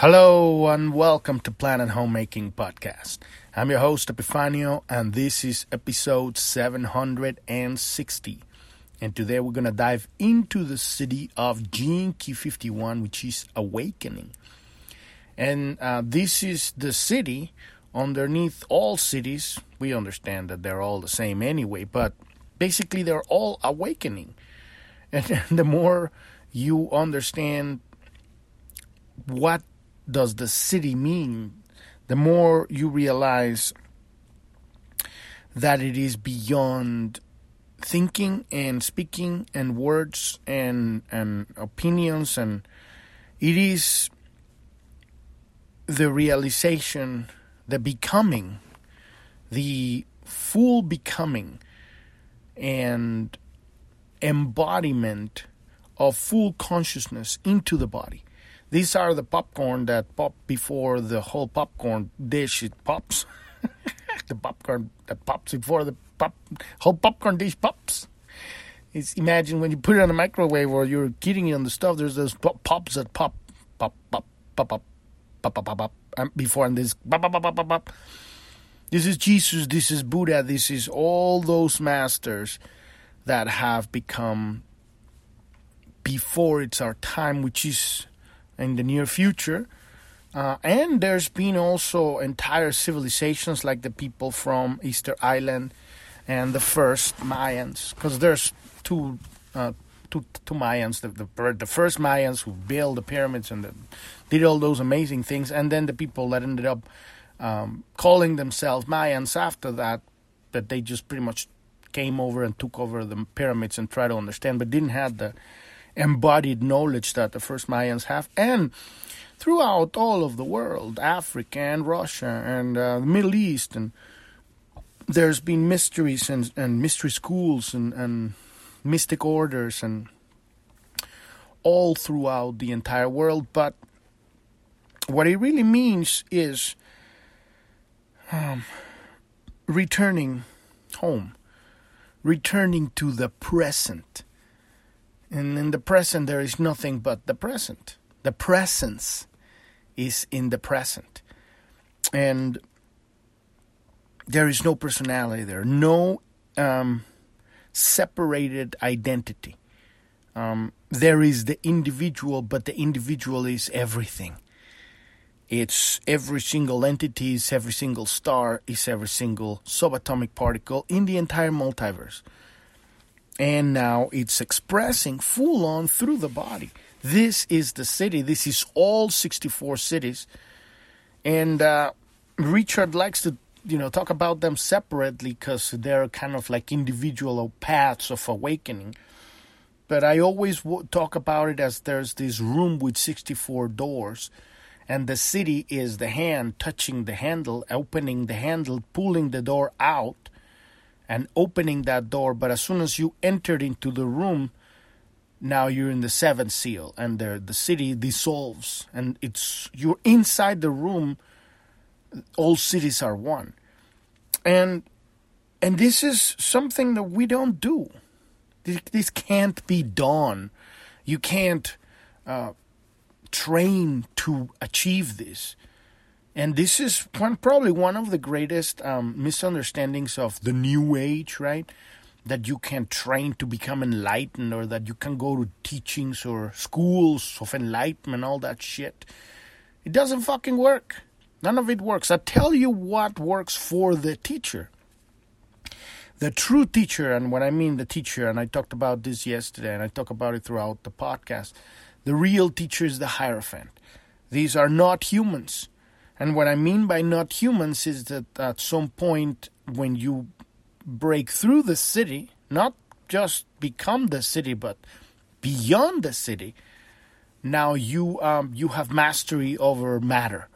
Hello and welcome to Planet Homemaking Podcast. I'm your host Epifanio and this is episode 760. And today we're going to dive into the Siddhi of Key 51 which is Awakening. And uh, this is the Siddhi underneath all Siddhis. We understand that they're all the same anyway, but basically they're all awakening. And the more you understand what does the Siddhi mean, the more you realize that it is beyond thinking and speaking and words and and opinions and it is the realization the becoming the full becoming and embodiment of full consciousness into the body these are the popcorn that pop before the whole popcorn dish it pops. the popcorn that pops before the pop whole popcorn dish pops. It's imagine when you put it on the microwave or you're heating it on the stove. There's those pop, pops that pop, pop, pop, pop, pop, pop, pop, pop, before and this pop, pop, pop, pop, pop. This is Jesus. This is Buddha. This is all those masters that have become before it's our time, which is in the near future. Uh, and there's been also entire civilizations like the people from Easter Island and the first Mayans, because there's two, uh, two, two Mayans, the, the, the first Mayans who built the pyramids and the, did all those amazing things, and then the people that ended up um, calling themselves Mayans after that, that they just pretty much came over and took over the pyramids and tried to understand, but didn't have the embodied knowledge that the first Mayans have, and throughout all of the world, Africa and Russia and uh, the Middle East, and there's been mysteries and, and mystery schools and, and mystic orders and all throughout the entire world. But what it really means is um, returning home, returning to the present and in the present, there is nothing but the present. The presence is in the present. And there is no personality there, no um, separated identity. Um, there is the individual, but the individual is everything. It's every single entity, is every single star, is every single subatomic particle in the entire multiverse and now it's expressing full on through the body. This is the Siddhi. This is all 64 Siddhis. And uh, Richard likes to, you know, talk about them separately because they're kind of like individual paths of awakening. But I always talk about it as there's this room with 64 doors, and the Siddhi is the hand touching the handle, opening the handle, pulling the door out, and opening that door. But as soon as you entered into the room, now you're in the seventh seal, and the the Siddhi dissolves, and it's you're inside the room. All Siddhis are one, and and this is something that we don't do. This, this can't be done. You can't uh, train to achieve this. And this is one probably one of the greatest um, misunderstandings of the new age, right? That you can train to become enlightened, or that you can go to teachings or schools of enlightenment, all that shit. It doesn't fucking work. None of it works. I tell you what works for the teacher. The true teacher, and when I mean the teacher, and I talked about this yesterday, and I talk about it throughout the podcast, the real teacher is the Hierophant. These are not humans. And what I mean by not humans is that at some point when you break through the Siddhi, not just become the Siddhi, but beyond the Siddhi, now you um, you have mastery over matter.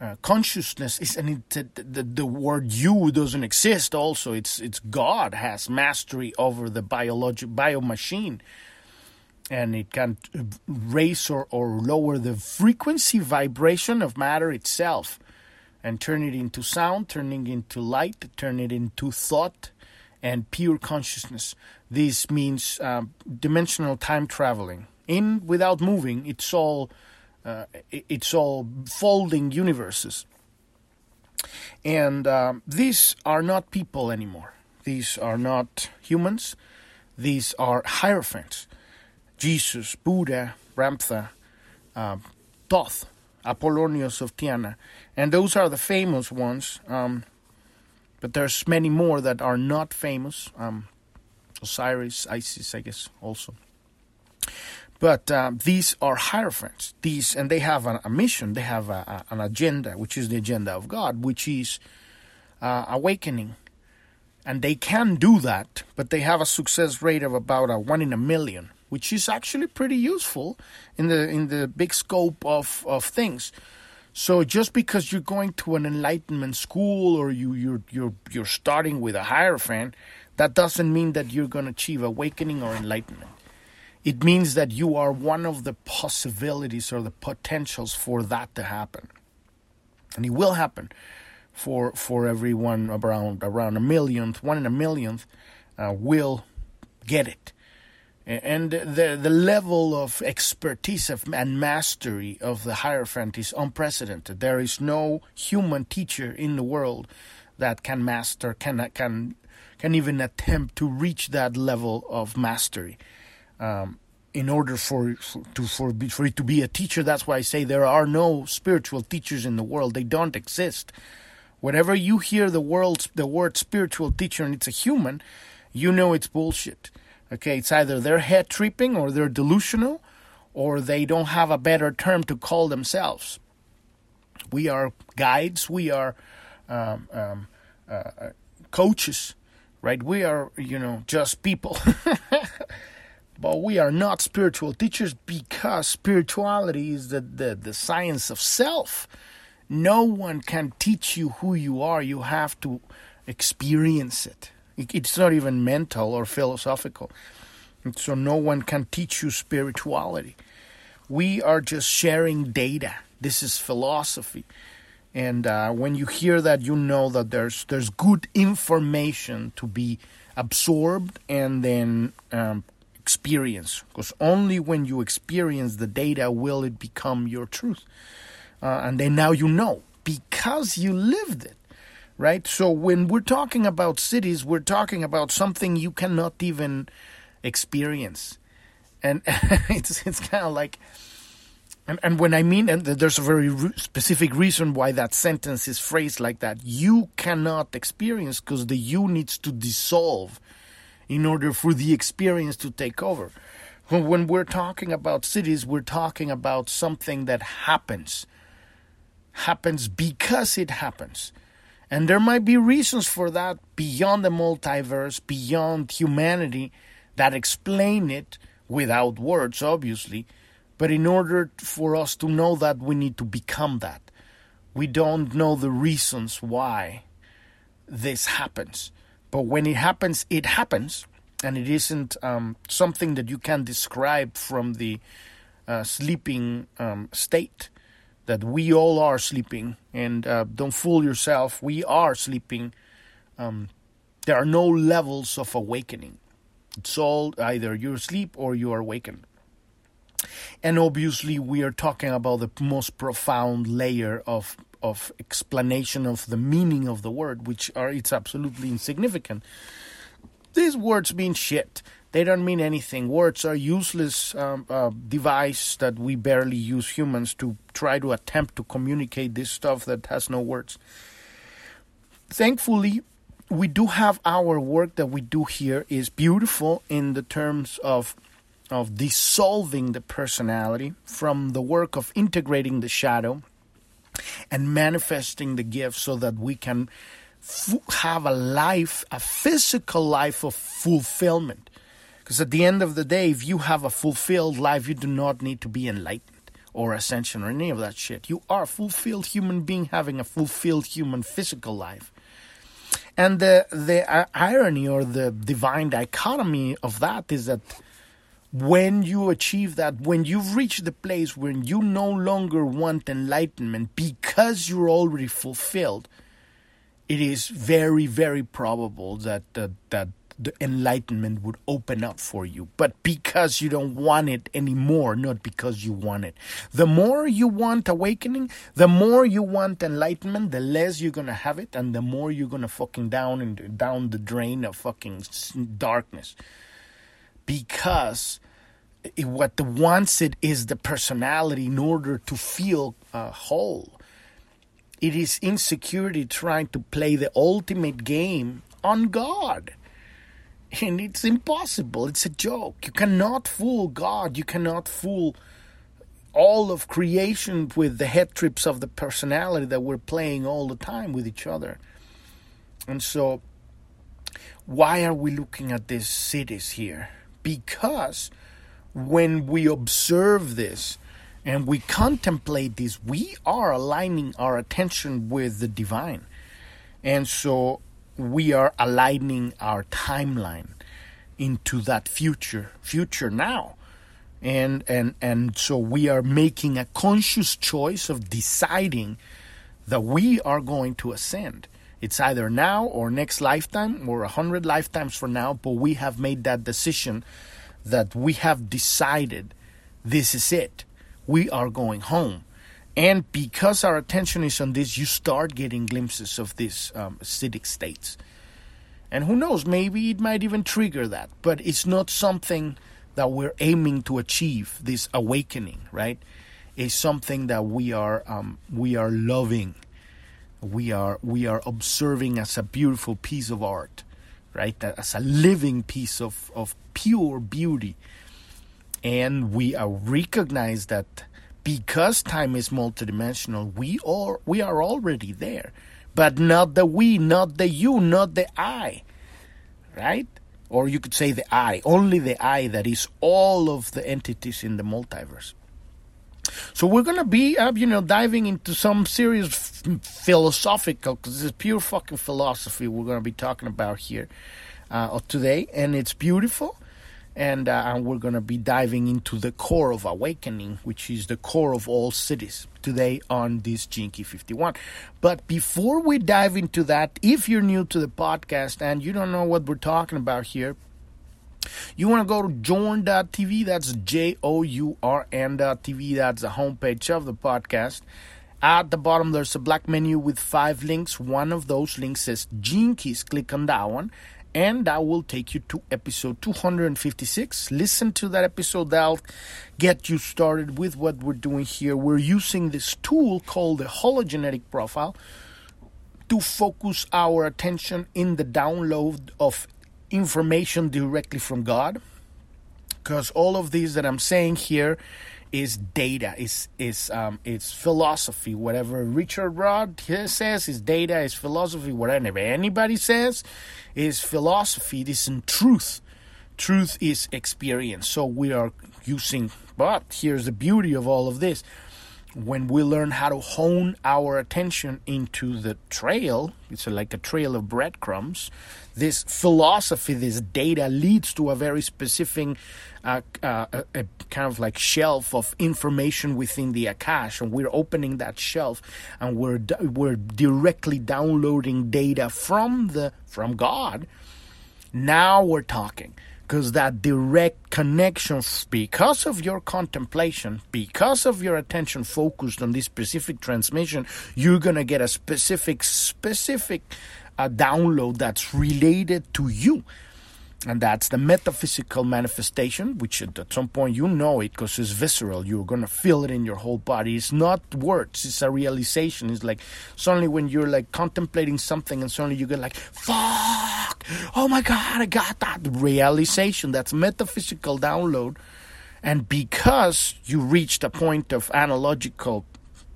Uh, consciousness is it, the, the word you doesn't exist also it's it's god has mastery over the biologic bio machine and it can raise or, or lower the frequency vibration of matter itself and turn it into sound, turning into light, turn it into thought and pure consciousness. This means um, dimensional time traveling. In without moving, it's all uh, it's all folding universes. And um, these are not people anymore. These are not humans. These are hierophants. Jesus, Buddha, Ramtha, uh, Thoth, Apollonius of Tyana. And those are the famous ones. Um, but there's many more that are not famous. Um, Osiris, Isis, I guess, also. But um, these are hierophants. These, and they have a, a mission. They have a, a, an agenda, which is the agenda of God, which is uh, awakening. And they can do that, but they have a success rate of about a one in a million, which is actually pretty useful in the in the big scope of, of things. So just because you're going to an enlightenment school or you you're you're you're starting with a hierophant, that doesn't mean that you're going to achieve awakening or enlightenment. It means that you are one of the possibilities or the potentials for that to happen. And it will happen for for everyone around around a millionth, one in a millionth, uh, will get it. And the the level of expertise of, and mastery of the Hierophant is unprecedented. There is no human teacher in the world that can master, can can can even attempt to reach that level of mastery. Um, in order for to for for it to be a teacher, that's why I say there are no spiritual teachers in the world. They don't exist. Whenever you hear the world the word spiritual teacher and it's a human, you know it's bullshit. Okay, it's either they're head tripping or they're delusional, or they don't have a better term to call themselves. We are guides. We are um, um, uh, coaches, right? We are, you know, just people. But we are not spiritual teachers because spirituality is the, the, the science of self. No one can teach you who you are. You have to experience it. It's not even mental or philosophical. So no one can teach you spirituality. We are just sharing data. This is philosophy. And uh, when you hear that, you know that there's there's good information to be absorbed and then um, experience because only when you experience the data will it become your truth uh, and then now you know because you lived it right so when we're talking about Siddhis we're talking about something you cannot even experience and it's it's kind of like and, and when I mean, and there's a very re- specific reason why that sentence is phrased like that. You cannot experience because the you needs to dissolve in order for the experience to take over. When we're talking about Siddhis, we're talking about something that happens. Happens because it happens. And there might be reasons for that beyond the multiverse, beyond humanity, that explain it without words, obviously. But in order for us to know that, we need to become that. We don't know the reasons why this happens. But when it happens, it happens, and it isn't um, something that you can describe from the uh, sleeping um, state that we all are sleeping. And uh, don't fool yourself, we are sleeping. Um, there are no levels of awakening. It's all either you're asleep or you are awakened. And obviously, we are talking about the most profound layer of of explanation of the meaning of the word, which are it's absolutely insignificant. These words mean shit. They don't mean anything. Words are useless um, uh, device that we barely use humans to try to attempt to communicate this stuff that has no words. Thankfully, we do have our work that we do here is beautiful in the terms of of dissolving the personality from the work of integrating the shadow and manifesting the gift so that we can f- have a life, a physical life of fulfillment. Because at the end of the day, if you have a fulfilled life, you do not need to be enlightened or ascension or any of that shit. You are a fulfilled human being having a fulfilled human physical life. And the the uh, irony or the divine dichotomy of that is that when you achieve that, when you've reached the place where you no longer want enlightenment because you're already fulfilled, it is very, very probable that that, that the enlightenment would open up for you, but because you don't want it anymore, not because you want it. The more you want awakening, the more you want enlightenment, the less you're gonna have it, and the more you're gonna fucking down and down the drain of fucking darkness. Because it, what wants it is the personality in order to feel uh, whole. It is insecurity trying to play the ultimate game on God and it's impossible. It's a joke. You cannot fool God. You cannot fool all of creation with the head trips of the personality that we're playing all the time with each other. And so, why are we looking at these Siddhis here? Because when we observe this and we contemplate this, we are aligning our attention with the divine. And so, we are aligning our timeline into that future future now. And and and so we are making a conscious choice of deciding that we are going to ascend. It's either now or next lifetime or a hundred lifetimes from now but we have made that decision that we have decided this is it. We are going home and because our attention is on this, you start getting glimpses of these um, Siddhic states. And who knows, maybe it might even trigger that. But it's not something that we're aiming to achieve, this awakening, right? It's something that we are um, we are loving. We are we are observing as a beautiful piece of art, right? As a living piece of, of pure beauty. And we are recognize that because time is multidimensional, we are we are already there, but not the we, not the you, not the I, right? Or you could say the I, only the I that is all of the entities in the multiverse. So we're gonna be, you know, diving into some serious philosophical, because is pure fucking philosophy we're gonna be talking about here uh, today, and it's beautiful and, uh, we're going to be diving into the core of awakening, which is the core of all Siddhis today on this Gene Key 51. But before we dive into that, if you're new to the podcast and you don't know what we're talking about here, you want to go to journ.tv, that's J O U R N.tv, that's the homepage of the podcast. At the bottom, there's a black menu with five links. One of those links says Gene Keys. Click on that one and that will take you to episode 256. Listen to that episode, that'll get you started with what we're doing here. We're using this tool called the hologenetic profile to focus our attention in the download of information directly from God. Because all of these that I'm saying here is data, is is um, it's philosophy. Whatever Richard Rudd says is data, is philosophy. Whatever anybody says is philosophy. It isn't truth. Truth is experience. So we are using. But here's the beauty of all of this: when we learn how to hone our attention into the trail, it's like a trail of breadcrumbs. This philosophy, this data leads to a very specific uh, uh, a, a, kind of like shelf of information within the Akash, and we're opening that shelf, and we're we're directly downloading data from the from God. Now we're talking because that direct connection, because of your contemplation, because of your attention focused on this specific transmission, you're gonna get a specific specific uh, download that's related to you and that's the metaphysical manifestation, which at some point you know it because it's visceral. You're going to feel it in your whole body. It's not words, it's a realization. It's like suddenly when you're like contemplating something and suddenly you get like, fuck, oh my God, I got that realization. That's metaphysical download. And because you reached a point of analogical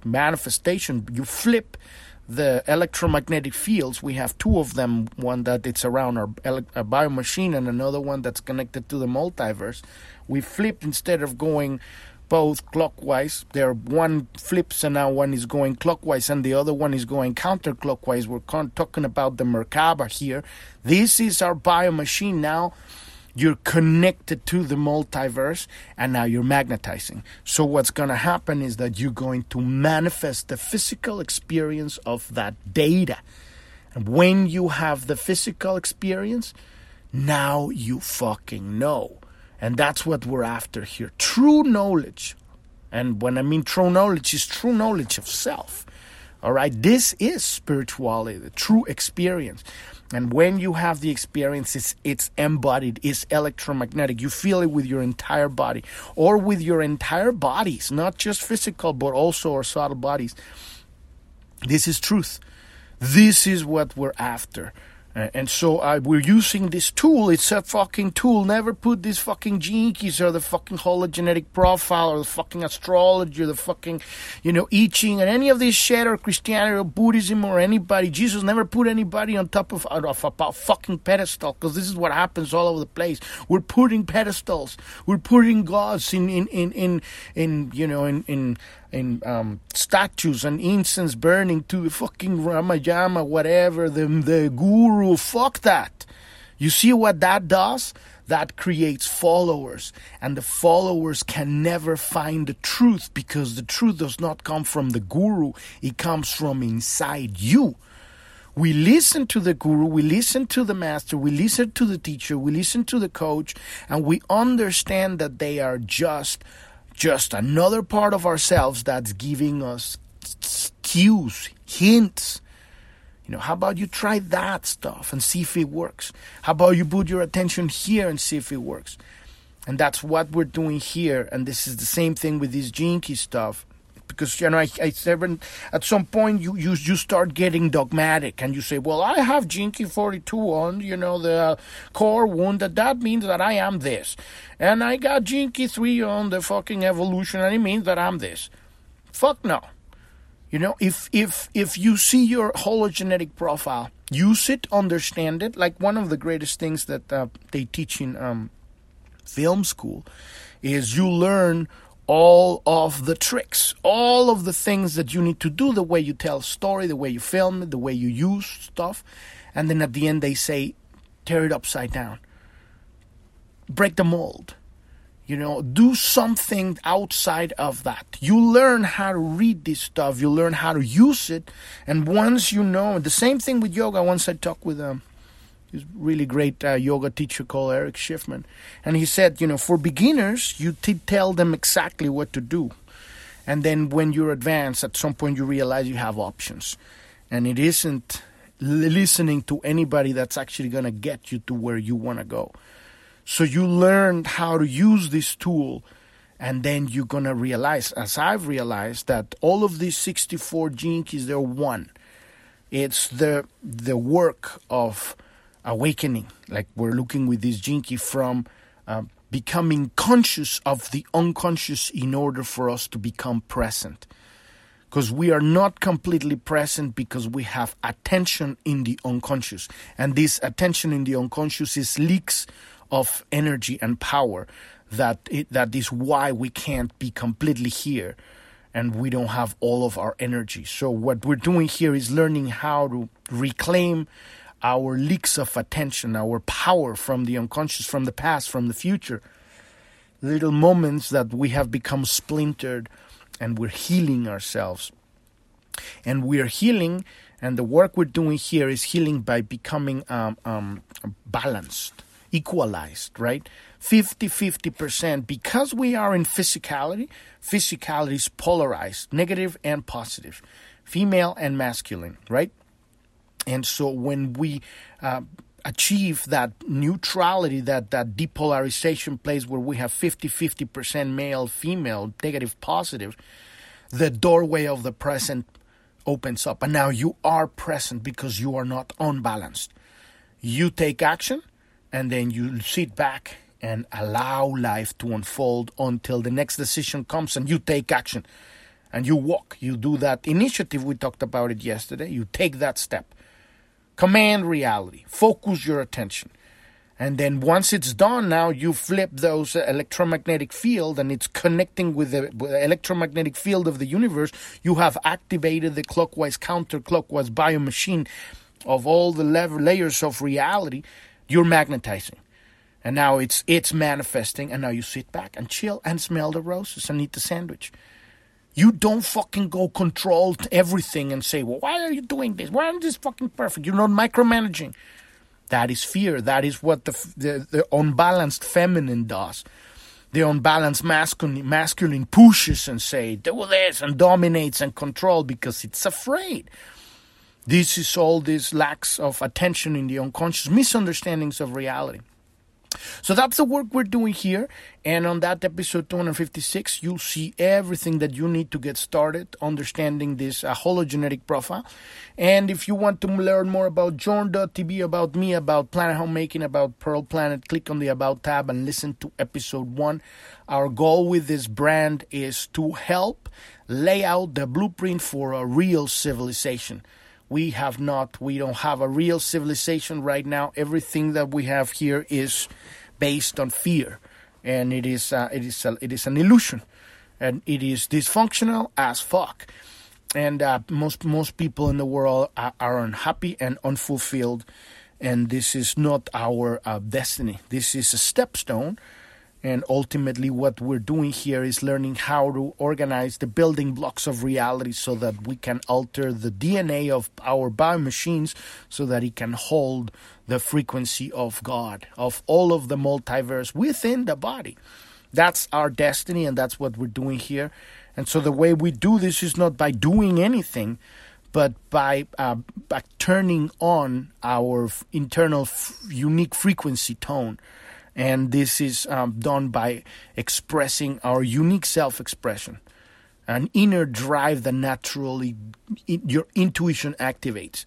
manifestation, you flip the electromagnetic fields, we have two of them one that it's around our, our biomachine and another one that's connected to the multiverse. We flipped instead of going both clockwise. There one flips and now one is going clockwise and the other one is going counterclockwise. We're con- talking about the Merkaba here. This is our biomachine now you're connected to the multiverse and now you're magnetizing. So, what's going to happen is that you're going to manifest the physical experience of that data. And when you have the physical experience, Now you fucking know. And that's what we're after here. True knowledge. And when I mean true knowledge, is true knowledge of self. All right, this is spirituality, the true experience. And when you have the experience, it's, it's embodied, it's electromagnetic. You feel it with your entire body or with your entire bodies, not just physical, but also our subtle bodies. This is truth. This is what we're after. Uh, and so uh, we're using this tool. It's a fucking tool. Never put these fucking gene keys or the fucking hologenetic profile or the fucking astrology or the fucking, you know, I Ching and any of this shit or Christianity or Buddhism or anybody. Jesus never put anybody on top of, of a fucking pedestal because this is what happens all over the place. We're putting pedestals. We're putting gods in, in, in, in, in you know, in, in and um, statues and incense burning to the fucking Ramayama, whatever, the, the guru. Fuck that. You see what that does? That creates followers, and the followers can never find the truth because the truth does not come from the guru, it comes from inside you. We listen to the guru, we listen to the master, we listen to the teacher, we listen to the coach, and we understand that they are just just another part of ourselves that's giving us cues, hints. You know, how about you try that stuff and see if it works? How about you put your attention here and see if it works? And that's what we're doing here. And this is the same thing with this Key stuff because you know I, I seven, at some point you, you you start getting dogmatic and you say well I have Gene Key 42 on you know the core wound that that means that I am this. And I got Gene Key 3 on the fucking evolution and it means that I'm this. Fuck no. You know if if if you see your hologenetic profile use it understand it. Like one of the greatest things that uh, they teach in um, film school is you learn all of the tricks, all of the things that you need to do, the way you tell story, the way you film the way you use stuff. And then at the end, they say, tear it upside down, break the mold. You know, do something outside of that. You learn how to read this stuff, you learn how to use it. And once you know, the same thing with yoga. Once I talked with um, He's really great uh, yoga teacher called Erich Schiffmann. And he said, you know, for beginners, you t- tell them exactly what to do. And then when you're advanced, at some point you realize you have options. And it isn't listening to anybody that's actually going to get you to where you want to go. So you learned how to use this tool. And then you're going to realize, as I've realized, that all of these 64 gene keys, they're one. It's the, the work of awakening, like we're looking with this Key from uh, becoming conscious of the unconscious in order for us to become present. Because we are not completely present because we have attention in the unconscious. And this attention in the unconscious is leaks of energy and power that it, that is why we can't be completely here and we don't have all of our energy. So what we're doing here is learning how to reclaim our leaks of attention, our power from the unconscious, from the past, from the future. Little moments that we have become splintered and we're healing ourselves. And we're healing, and the work we're doing here is healing by becoming um, um, balanced, equalized, right? 50 50% because we are in physicality. Physicality is polarized, negative and positive, female and masculine, right? And so when we uh, achieve that neutrality, that, that depolarization place where we have 50 50% male, female, negative, positive, the doorway of the present opens up. And now you are present because you are not unbalanced. You take action and then you sit back and allow life to unfold until the next decision comes and you take action and you walk. You do that initiative. We talked about it yesterday. You take that step. Command reality. Focus your attention. And then once it's done, now you flip those electromagnetic field and it's connecting with the, electromagnetic field of the universe. You have activated the clockwise, counterclockwise biomachine of all the layers of reality. You're magnetizing. And now it's it's manifesting, and now you sit back and chill and smell the roses and eat the sandwich. You don't fucking go control everything and say, well, why are you doing this? Why isn't this fucking perfect? You're not micromanaging. That is fear. That is what the, the, the unbalanced feminine does. The unbalanced masculine, masculine pushes and say, do this and dominates and control because it's afraid. This is all these lacks of attention in the unconscious, misunderstandings of reality. So that's the work we're doing here. And on that episode 256, you'll see everything that you need to get started understanding this uh, hologenetic profile. And if you want to learn more about Journ.tv, about me, about Planet Homemaking, about Pearl Planet, click on the About tab and listen to episode one. Our goal with this brand is to help lay out the blueprint for a real civilization we have not we don't have a real civilization right now. Everything that we have here is based on fear. And it is uh, it is a, it is an illusion. And it is dysfunctional as fuck. And uh, most most people in the world are, are, unhappy and unfulfilled. And this is not our uh, destiny. This is a stepstone and ultimately, what we're doing here is learning how to organize the building blocks of reality so that we can alter the DNA of our biomachines so that it can hold the frequency of God, of all of the multiverse within the body. That's our destiny, and that's what we're doing here. And so, the way we do this is not by doing anything, but by, uh, by turning on our internal f- unique frequency tone and this is um, done by expressing our unique self expression, an inner drive that naturally your intuition activates.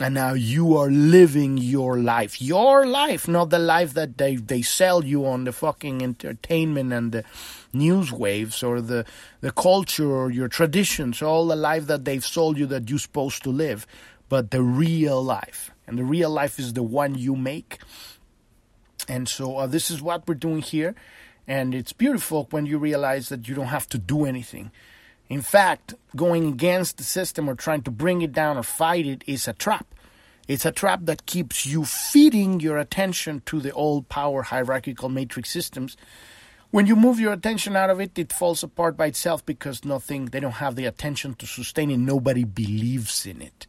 And now you are living your life. Your life, not the life that they, they sell you on the fucking entertainment and the news waves or the, the culture or your traditions, all the life that they've sold you that you're supposed to live, but the real life. And the real life is the one you make and so uh, this is what we're doing here. And it's beautiful when you realize that you don't have to do anything. In fact, going against the system or trying to bring it down or fight it is a trap. It's a trap that keeps you feeding your attention to the old power hierarchical matrix systems. When you move your attention out of it, it falls apart by itself because nothing, they don't have the attention to sustain it. Nobody believes in it.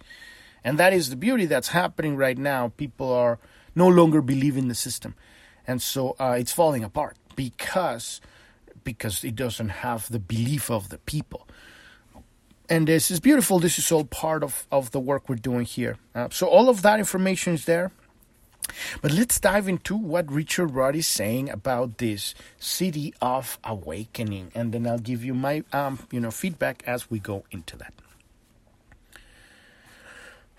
And that is the beauty that's happening right now. People are no longer believe in the system, and so uh, it's falling apart because because it doesn't have the belief of the people. And this is beautiful. This is all part of, of the work we're doing here. Uh, so all of that information is there. But let's dive into what Richard Rudd is saying about this Siddhi of awakening, and then I'll give you my um, you know feedback as we go into that.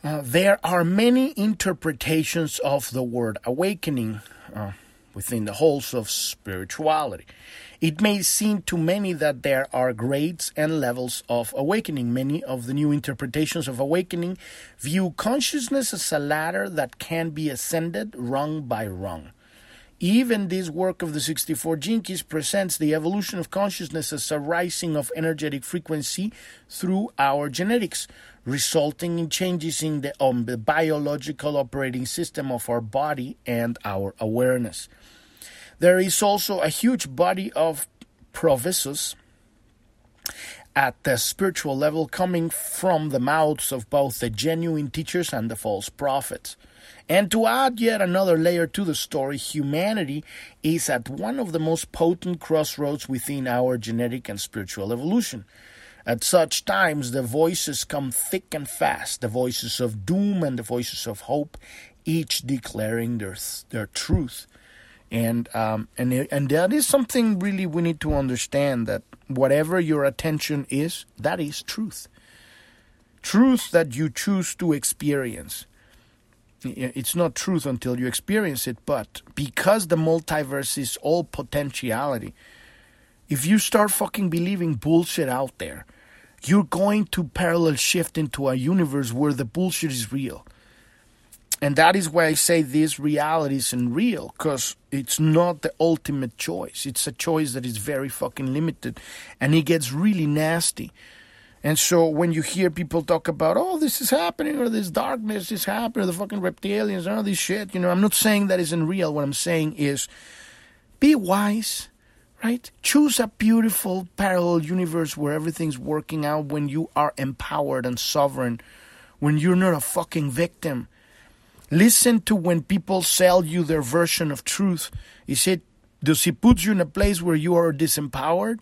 Uh, there are many interpretations of the word awakening uh, within the halls of spirituality. It may seem to many that there are grades and levels of awakening. Many of the new interpretations of awakening view consciousness as a ladder that can be ascended rung by rung. Even this work of the 64 Gene Keys presents the evolution of consciousness as a rising of energetic frequency through our genetics, resulting in changes in the, um, the biological operating system of our body and our awareness. There is also a huge body of provisos at the spiritual level coming from the mouths of both the genuine teachers and the false prophets. And to add yet another layer to the story, humanity is at one of the most potent crossroads within our genetic and spiritual evolution. At such times, the voices come thick and fast the voices of doom and the voices of hope, each declaring their, their truth. And, um, and, and that is something really we need to understand that whatever your attention is, that is truth. Truth that you choose to experience it's not truth until you experience it, but because the multiverse is all potentiality, if you start fucking believing bullshit out there, you're going to parallel shift into a universe where the bullshit is real. And that is why I say this reality isn't real, because it's not the ultimate choice. It's a choice that is very fucking limited, and it gets really nasty and so when you hear people talk about, oh, this is happening, or this darkness is happening, or the fucking reptilians, all this shit, you know, I'm not saying that isn't real. What I'm saying is be wise, right? Choose a beautiful parallel universe where everything's working out when you are empowered and sovereign, when you're not a fucking victim. Listen to when people sell you their version of truth. Is it does he put you in a place where you are disempowered?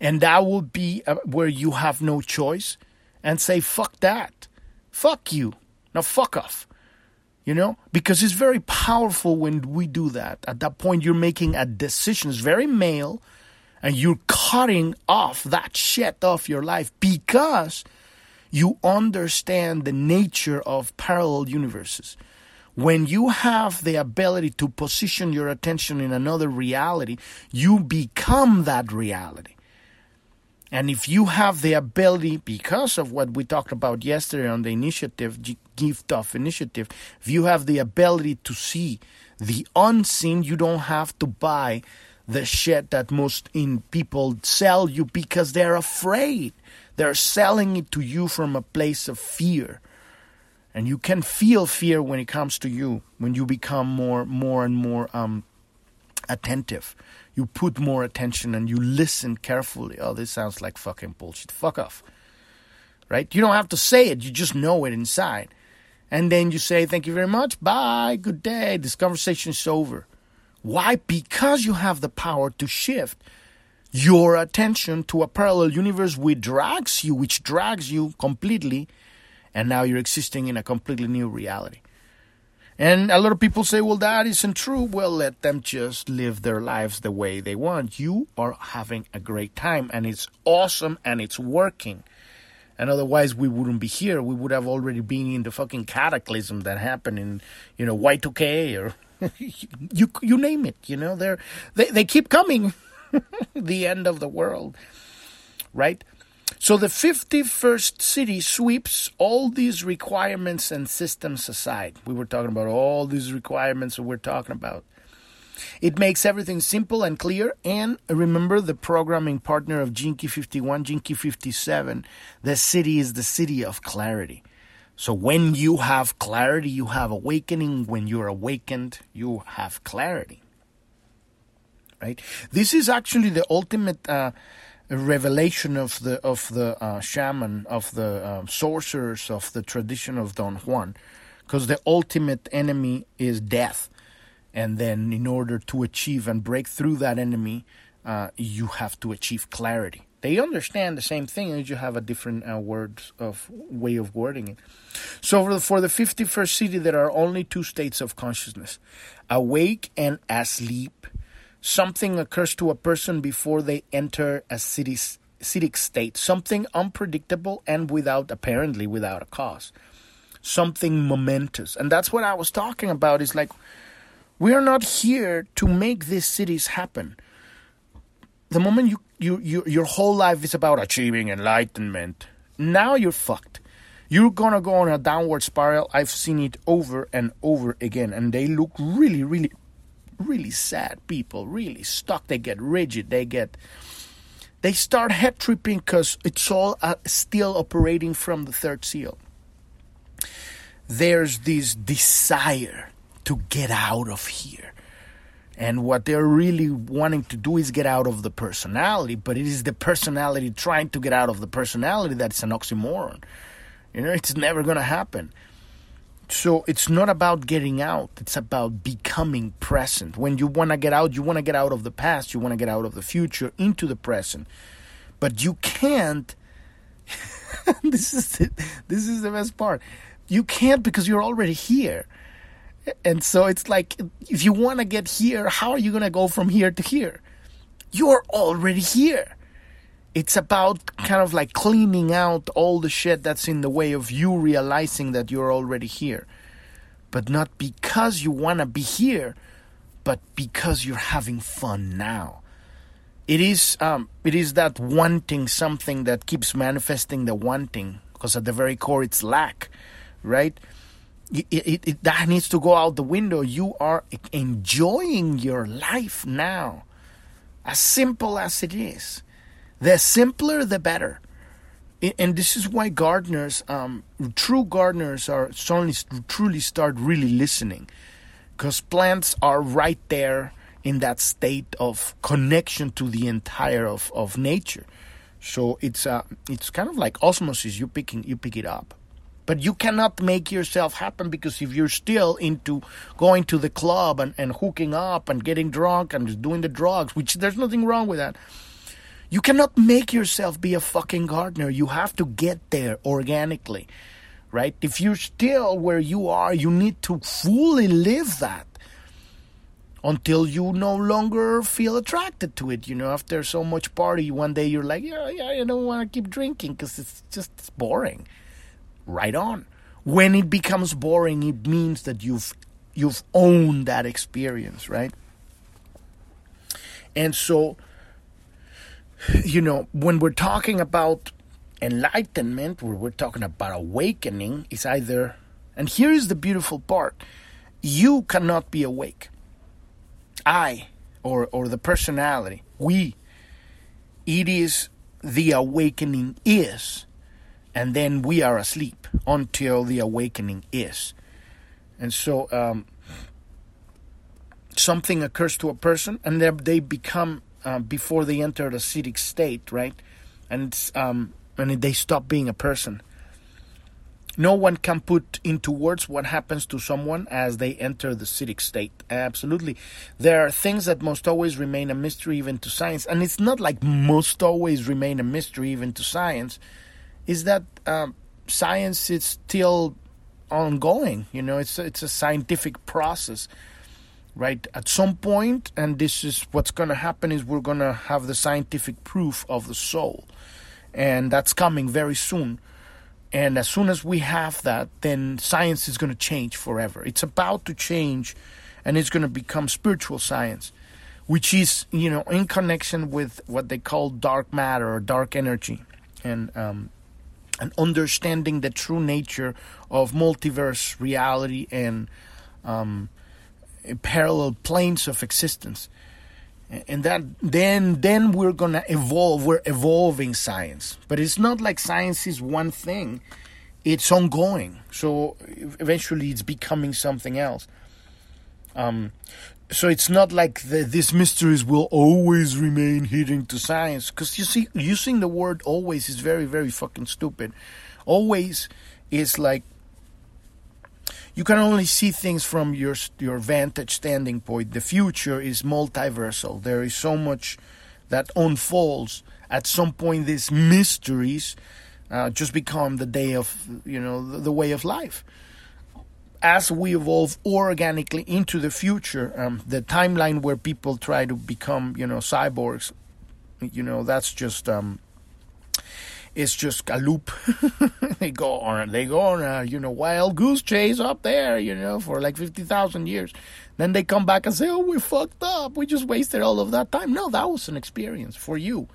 And that will be uh, where you have no choice and say, fuck that. Fuck you. Now fuck off. You know? Because it's very powerful when we do that. At that point, you're making a decision. It's very male. And you're cutting off that shit off your life because you understand the nature of parallel universes. When you have the ability to position your attention in another reality, you become that reality. And if you have the ability, because of what we talked about yesterday on the initiative, gift of initiative, if you have the ability to see the unseen, you don't have to buy the shit that most in people sell you because they're afraid. They're selling it to you from a place of fear. And you can feel fear when it comes to you, when you become more more and more um, attentive. You put more attention and you listen carefully. Oh, this sounds like fucking bullshit. Fuck off. Right? You don't have to say it, you just know it inside. And then you say, Thank you very much. Bye. Good day. This conversation is over. Why? Because you have the power to shift your attention to a parallel universe which drags you, which drags you completely, and now you're existing in a completely new reality. And a lot of people say, well, that isn't true. Well, let them just live their lives the way they want. You are having a great time, and it's awesome, and it's working. And otherwise, we wouldn't be here. We would have already been in the fucking cataclysm that happened in, you know, Y2K or you you name it. You know, they're they they keep coming. the end of the world, right? So the 51st Siddhi sweeps all these requirements and systems aside. We were talking about all these requirements that we're talking about. It makes everything simple and clear. And remember the programming partner of Key 51, Gene Key 57. The Siddhi is the Siddhi of clarity. So when you have clarity, you have awakening. When you're awakened, you have clarity. Right? This is actually the ultimate uh, revelation of the of the uh, shaman, of the uh, sorcerers of the tradition of Don Juan, because the ultimate enemy is death and then in order to achieve and break through that enemy, uh, you have to achieve clarity. They understand the same thing, and you have a different uh, words of way of wording it. So for the, for the 51st Siddhi, there are only two states of consciousness: awake and asleep. Something occurs to a person before they enter a Siddhic state. Something unpredictable and without apparently without a cause. Something momentous, and that's what I was talking about. Is like we are not here to make these Siddhis happen. The moment you, you, you your whole life is about achieving enlightenment, now you're fucked. You're gonna go on a downward spiral. I've seen it over and over again, and they look really, really, really sad. People really stuck. They get rigid. They get they start head tripping because it's all uh, still operating from the third seal. There's this desire to get out of here. And what they're really wanting to do is get out of the personality, but it is the personality trying to get out of the personality that's an oxymoron. You know, it's never going to happen. So it's not about getting out, it's about becoming present. When you want to get out, you want to get out of the past, you want to get out of the future into the present. But you can't this is the, this is the best part. You can't because you're already here. And so it's like, if you want to get here, how are you going to go from here to here? You're already here. It's about kind of like cleaning out all the shit that's in the way of you realizing that you're already here. But not because you want to be here, but because you're having fun now. It is, um, it is that wanting something that keeps manifesting the wanting, because at the very core it's lack, right? it, it, it, that needs to go out the window. You are enjoying your life now. As simple as it is. The simpler, the better. And this is why gardeners, um, true gardeners, are suddenly truly start really listening, because plants are right there in that state of connection to the entire of, of nature. So it's uh, it's kind of like osmosis. You picking you pick it up. But you cannot make yourself happen because if you're still into going to the club and, and hooking up and getting drunk and doing the drugs, which there's nothing wrong with that, you cannot make yourself be a fucking gardener. You have to get there organically, right? If you're still where you are, you need to fully live that until you no longer feel attracted to it. You know, after so much party, one day you're like, yeah, yeah, I don't want to keep drinking because it's just boring. Right on. When it becomes boring, it means that you've you've owned that experience, right? And so you know, when we're talking about enlightenment, where we're talking about awakening, is either, and here is the beautiful part you cannot be awake. I, or, or the personality, we, it is the awakening is, and then we are asleep until the awakening is. And so, um, something occurs to a person, and they become uh, before they enter the Siddhic state, right? And um, and they stop being a person. No one can put into words what happens to someone as they enter the Siddhic state. Absolutely. There are things that must always remain a mystery even to science. And it's not like must always remain a mystery even to science. Is that um, science is still ongoing. You know, it's, it's a scientific process right? At some point, and this is what's going to happen, is we're going to have the scientific proof of the soul, and that's coming very soon. And as soon as we have that, then science is going to change forever. It's about to change, and it's going to become spiritual science, which is you know in connection with what they call dark matter or dark energy, and um, and understanding the true nature of multiverse reality and um, parallel planes of existence. And that then then we're gonna evolve we're evolving science. But it's not like science is one thing. It's ongoing. So eventually it's becoming something else. Um, so it's not like the, these mysteries will always remain hidden to science. Because you see using the word always is very very fucking stupid. Always is like you can only see things from your your vantage standing point. The future is multiversal. There is so much that unfolds. At some point, these mysteries uh, just become the day of you know the, the, way of life. As we evolve organically into the future, um, the timeline where people try to become you know cyborgs, you know that's just um, it's just a loop. they go on, they go on a you know wild goose chase up there, you know, for like fifty thousand years. Then they come back and say, "Oh, we fucked up. We just wasted all of that time." No, that was an experience for you,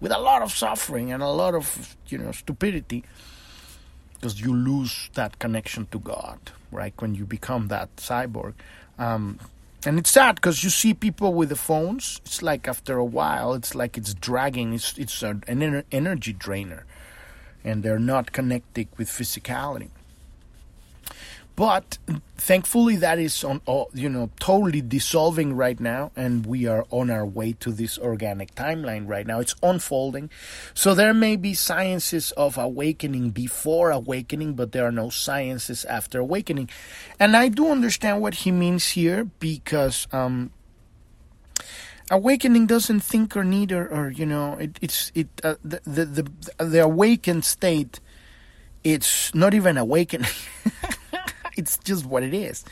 with a lot of suffering and a lot of you know stupidity, because you lose that connection to God, right? When you become that cyborg. Um, and it's sad because you see people with the phones. It's like after a while, it's like it's dragging. It's it's an energy drainer, and they're not connected with physicality. But thankfully, that is on, you know, totally dissolving right now, and we are on our way to this organic timeline right now. It's unfolding, so there may be sciences of awakening before awakening, but there are no sciences after awakening. And I do understand what he means here because um, awakening doesn't think or need or, or you know, it, it's it uh, the, the the the awakened state. It's not even awakening. It's just what it is.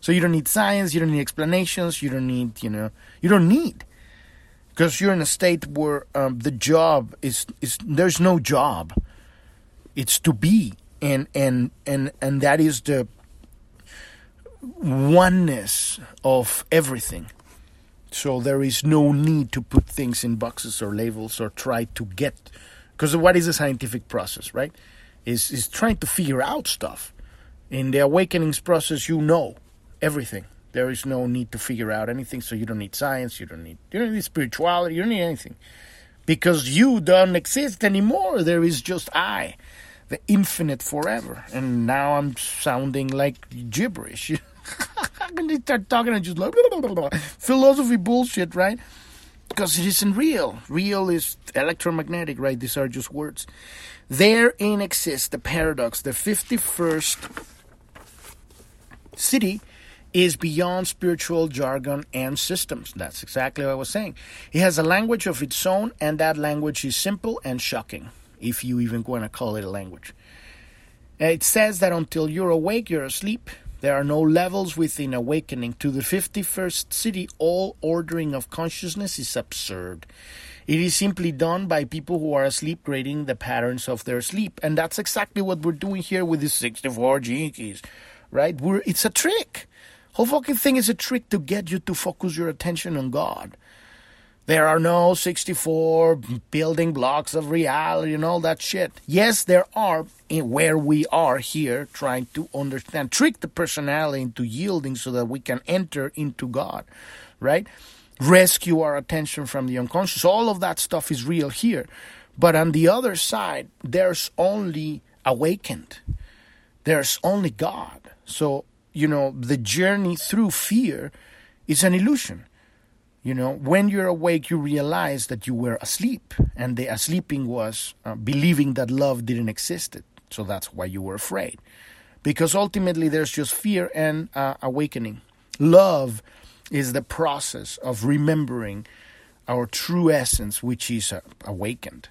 So you don't need science, you don't need explanations, you don't need, you know, you don't need. Because you're in a state where um, the job is, is, there's no job. It's to be. And, and, and, and that is the oneness of everything. So there is no need to put things in boxes or labels or try to get because what is a scientific process, right? Is is trying to figure out stuff in the awakenings process, you know everything. There is no need to figure out anything, so you don't need science, you don't need you don't need spirituality, you don't need anything. Because you don't exist anymore. There is just I, the infinite forever. And now I'm sounding like gibberish. I can start talking and just like blah, blah, blah, philosophy bullshit, right? because it isn't real. Real is electromagnetic, right? These are just words. Therein exists the paradox. The 51st Siddhi is beyond spiritual jargon and systems. That's exactly what I was saying. It has a language of its own, and that language is simple and shocking, if you even want to call it a language. Uh, it says that until you're awake, you're asleep. There are no levels within awakening. To the 51st Siddhi, all ordering of consciousness is absurd. It is simply done by people who are asleep, grading the patterns of their sleep. And that's exactly what we're doing here with the 64 gene keys, right? We're, it's a trick. Whole fucking thing is a trick to get you to focus your attention on God. There are no 64 building blocks of reality and all that shit. Yes, there are eh, where we are here trying to understand, trick the personality into yielding so that we can enter into God, right? Rescue our attention from the unconscious. All of that stuff is real here. But on the other side, there's only awakened, there's only God. So, you know, the journey through fear is an illusion you know, when you're awake, you realize that you were asleep, and the sleeping was uh, believing that love didn't exist. So that's why you were afraid. Because ultimately, there's just fear and uh, awakening. Love is the process of remembering our true essence, which is uh, awakened.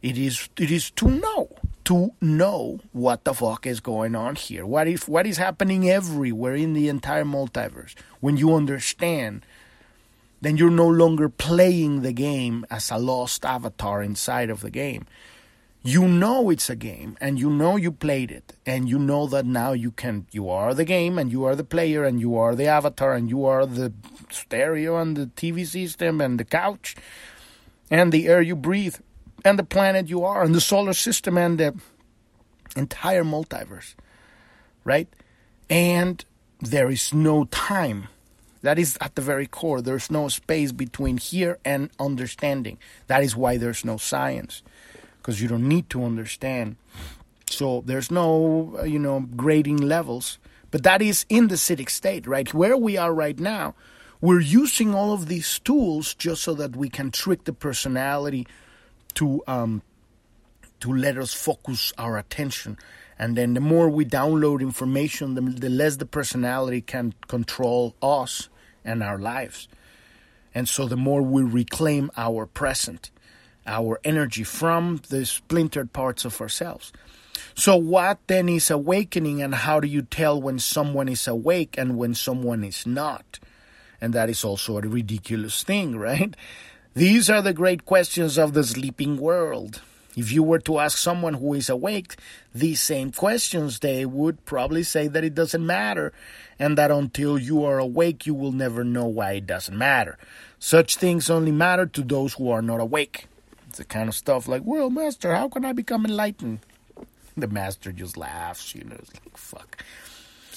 It is it is to know to know what the fuck is going on here. What if what is happening everywhere in the entire multiverse? When you understand then you're no longer playing the game as a lost avatar inside of the game. You know it's a game and you know you played it and you know that now you can you are the game and you are the player and you are the avatar and you are the stereo and the TV system and the couch and the air you breathe and the planet you are and the solar system and the entire multiverse. Right? And there is no time that is at the very core. There's no space between here and understanding. That is why there's no science, because you don't need to understand. So there's no, uh, you know, grading levels. But that is in the Siddhic state, right? Where we are right now, we're using all of these tools just so that we can trick the personality to um, to let us focus our attention and then the more we download information, the, the less the personality can control us and our lives. And so the more we reclaim our present, our energy from the splintered parts of ourselves. So, what then is awakening, and how do you tell when someone is awake and when someone is not? And that is also a ridiculous thing, right? These are the great questions of the sleeping world. If you were to ask someone who is awake these same questions, they would probably say that it doesn't matter and that until you are awake, you will never know why it doesn't matter. Such things only matter to those who are not awake. It's the kind of stuff like, well, Master, how can I become enlightened? The Master just laughs, you know, it's like, fuck.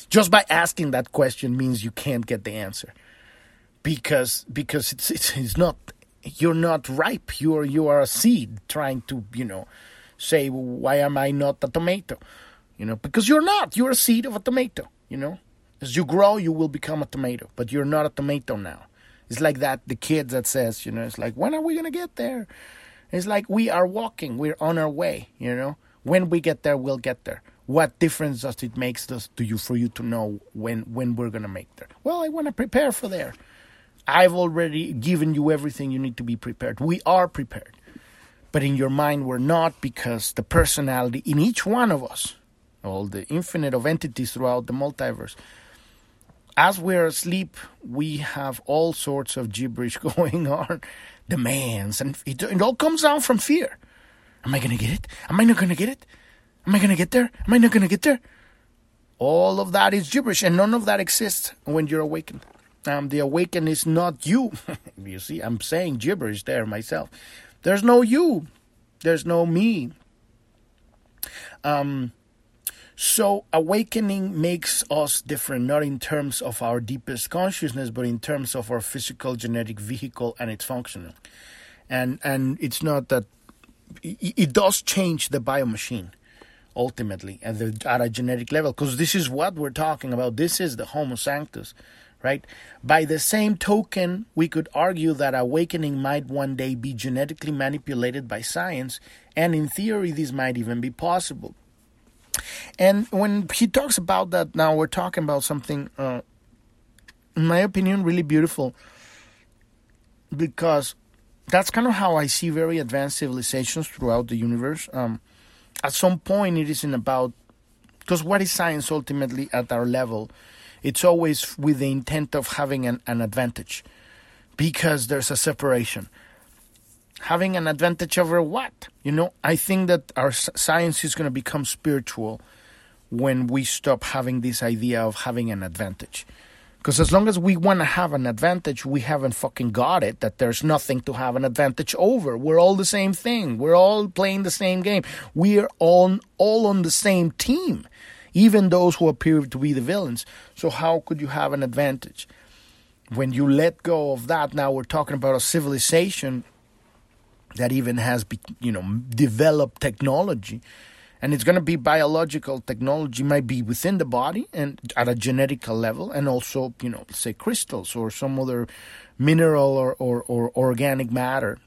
Just by asking that question means you can't get the answer. Because because it's, it's, it's not you're not ripe. You are you are a seed trying to you know say why am I not a tomato? You know because you're not. You're a seed of a tomato. You know as you grow you will become a tomato, but you're not a tomato now. It's like that the kid that says you know it's like when are we gonna get there? It's like we are walking. We're on our way. You know when we get there we'll get there. What difference does it make to you for you to know when when we're gonna make there? Well, I want to prepare for there. I've already given you everything you need to be prepared. We are prepared. But in your mind, we're not because the personality in each one of us, all the infinite of entities throughout the multiverse, as we're asleep, we have all sorts of gibberish going on, demands, and it, it all comes down from fear. Am I going to get it? Am I not going to get it? Am I going to get there? Am I not going to get there? All of that is gibberish, and none of that exists when you're awakened um, the awaken is not you. you see, I'm saying gibberish there myself. There's no you. There's no me. Um, so awakening makes us different, not in terms of our deepest consciousness, but in terms of our physical genetic vehicle and its functioning. And and it's not that it, it does change the biomachine ultimately at the at a genetic level, because this is what we're talking about. This is the Homo Sanctus right? By the same token, we could argue that awakening might one day be genetically manipulated by science, and in theory, this might even be possible. And when he talks about that, now we're talking about something, uh, in my opinion, really beautiful, because that's kind of how I see very advanced civilizations throughout the universe. Um, at some point, it isn't about because what is science ultimately at our level? It's always with the intent of having an, an advantage because there's a separation. Having an advantage over what? You know, I think that our science is going to become spiritual when we stop having this idea of having an advantage. Because as long as we want to have an advantage, we haven't fucking got it that there's nothing to have an advantage over. We're all the same thing. We're all playing the same game. We're all, all on the same team, even those who appear to be the villains. So, how could you have an advantage? When you let go of that, now we're talking about a civilization that even has, you know, developed technology and it's going to be biological technology might be within the body and at a genetical level and also you know say crystals or some other mineral or, or, or organic matter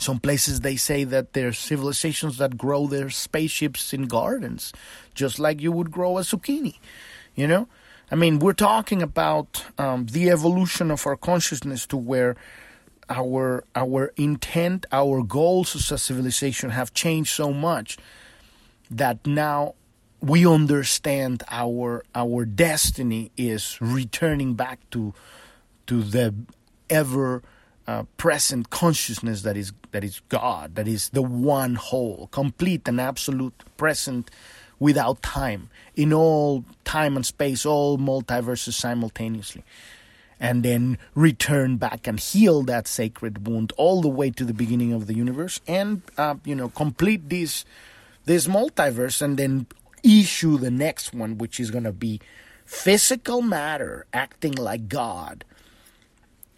some places they say that there's civilizations that grow their spaceships in gardens just like you would grow a zucchini you know? I mean we're talking about um, the evolution of our consciousness to where our our intent our goals as a civilization have changed so much that now we understand our our destiny is returning back to to the ever uh, present consciousness that is that is God, that is the one whole, complete and absolute present without time, in all time and space, all multiverses simultaneously. And then return back and heal that sacred wound all the way to the beginning of the universe, and uh, you know complete this this multiverse and then issue the next one, which is going to be physical matter acting like God.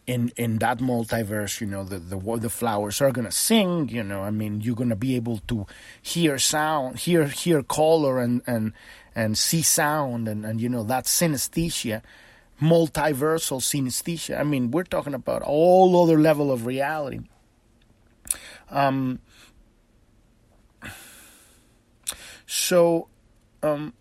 In in that multiverse, you know, the the the flowers are gonna sing. You know, I mean, you're gonna be able to hear sound, hear hear color, and and and see sound, and and you know that synesthesia multiversal synesthesia. I mean, we're talking about all other level of reality. Um, So, um,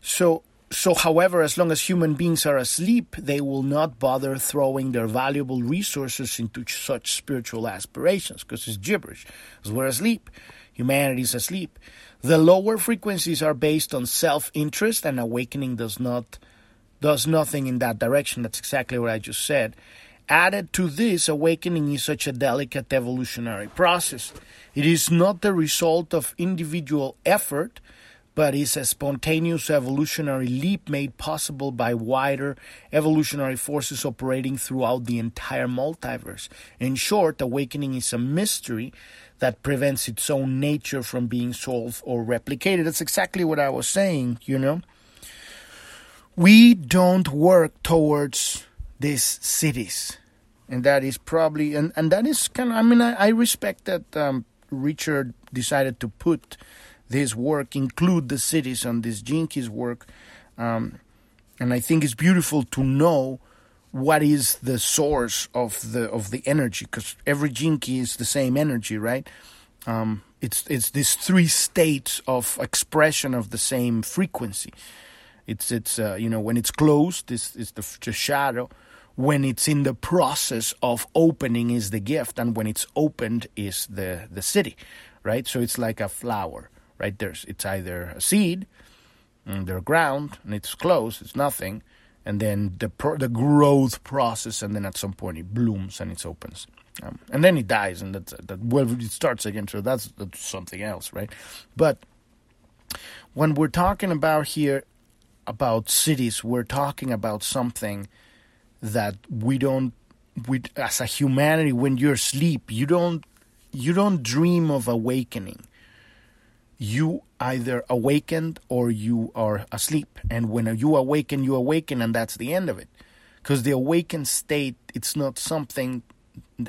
so, so, however, as long as human beings are asleep, they will not bother throwing their valuable resources into such spiritual aspirations because it's gibberish. Because we're asleep, humanity is asleep. The lower frequencies are based on self-interest, and awakening does not does nothing in that direction. That's exactly what I just said. Added to this, awakening is such a delicate evolutionary process. It is not the result of individual effort, but is a spontaneous evolutionary leap made possible by wider evolutionary forces operating throughout the entire multiverse. In short, awakening is a mystery that prevents its own nature from being solved or replicated. That's exactly what I was saying, you know. We don't work towards these Siddhis. And that is probably, and, and that is kind of, I mean, I, I respect that um, Richard decided to put this work, include the Siddhis on this Keys work. Um, and I think it's beautiful to know what is the source of the of the energy because every Key is the same energy, right? Um, it's it's these three states of expression of the same frequency. It's it's uh, you know when it's closed, it's, it's the, the shadow when it's in the process of opening is the gift and when it's opened is the the Siddhi right so it's like a flower right? There's it's either a seed underground and it's closed it's nothing and then the pro- the growth process and then at some point it blooms and it opens. Um, and then it dies and that's that well it starts again so that's, that's something else right? But when we're talking about here about Siddhis we're talking about something that we don't we as a humanity when you're asleep you don't you don't dream of awakening you either awakened or you are asleep. And when you awaken you awaken and that's the end of it. Because the awakened state it's not something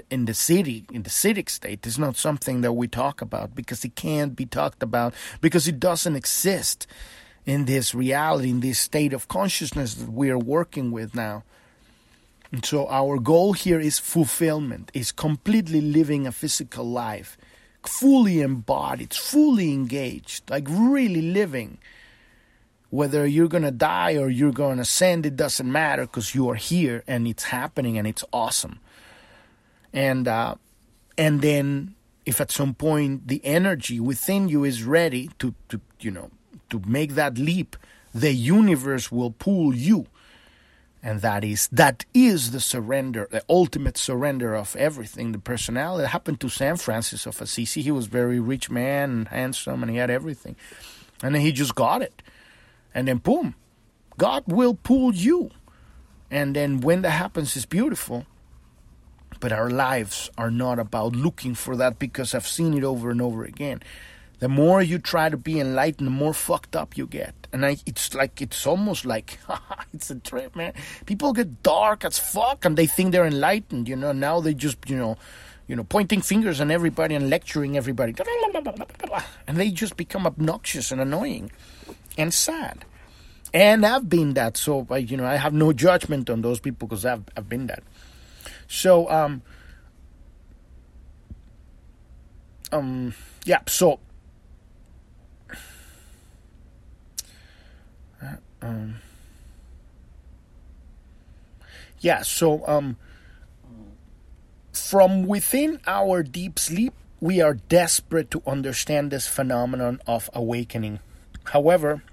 in the Siddhi in the Siddhic state it's not something that we talk about because it can't be talked about because it doesn't exist in this reality, in this state of consciousness that we are working with now. And so our goal here is fulfillment, is completely living a physical life, fully embodied, fully engaged, like really living. Whether you're to die or you're to ascend, it doesn't matter because you are here and it's happening and it's awesome. And uh, and then if at some point the energy within you is ready to, to you know to make that leap, the universe will pull you. And that is that is the surrender, the ultimate surrender of everything. The personality it happened to Saint Francis of Assisi. He was very rich man and handsome, and he had everything, and then he just got it, and then boom, God will pull you, and then when that happens, it's beautiful. But our lives are not about looking for that because I've seen it over and over again the more you try to be enlightened, the more fucked up you get. And I, it's like, it's almost like, it's a trip, man. People get dark as fuck and they think they're enlightened, you know. Now they just, you know, you know, pointing fingers on everybody and lecturing everybody. And they just become obnoxious and annoying and sad. And I've been that. So, I, you know, I have no judgment on those people because I've, I've been that. So, um, um, yeah, so Um, yeah, so um, from within our deep sleep, we are desperate to understand this phenomenon of awakening. However,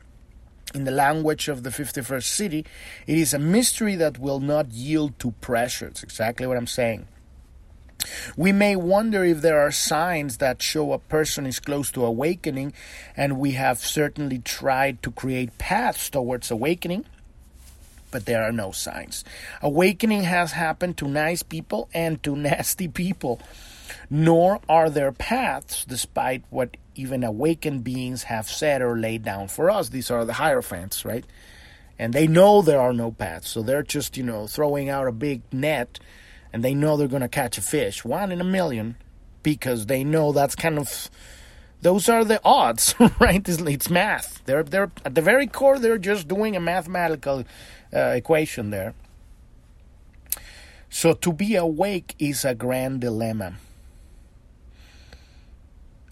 in the language of the 51st Siddhi, it is a mystery that will not yield to pressure. It's exactly what I'm saying. We may wonder if there are signs that show a person is close to awakening, and we have certainly tried to create paths towards awakening, but there are no signs. Awakening has happened to nice people and to nasty people, nor are there paths, despite what even awakened beings have said or laid down for us. These are the Hierophants, right? And they know there are no paths, so they're just, you know, throwing out a big net and they know they're going to catch a fish, one in a million, because they know that's kind of those are the odds, right? It's, math. They're they're at the very core. They're just doing a mathematical uh, equation there. So to be awake is a grand dilemma.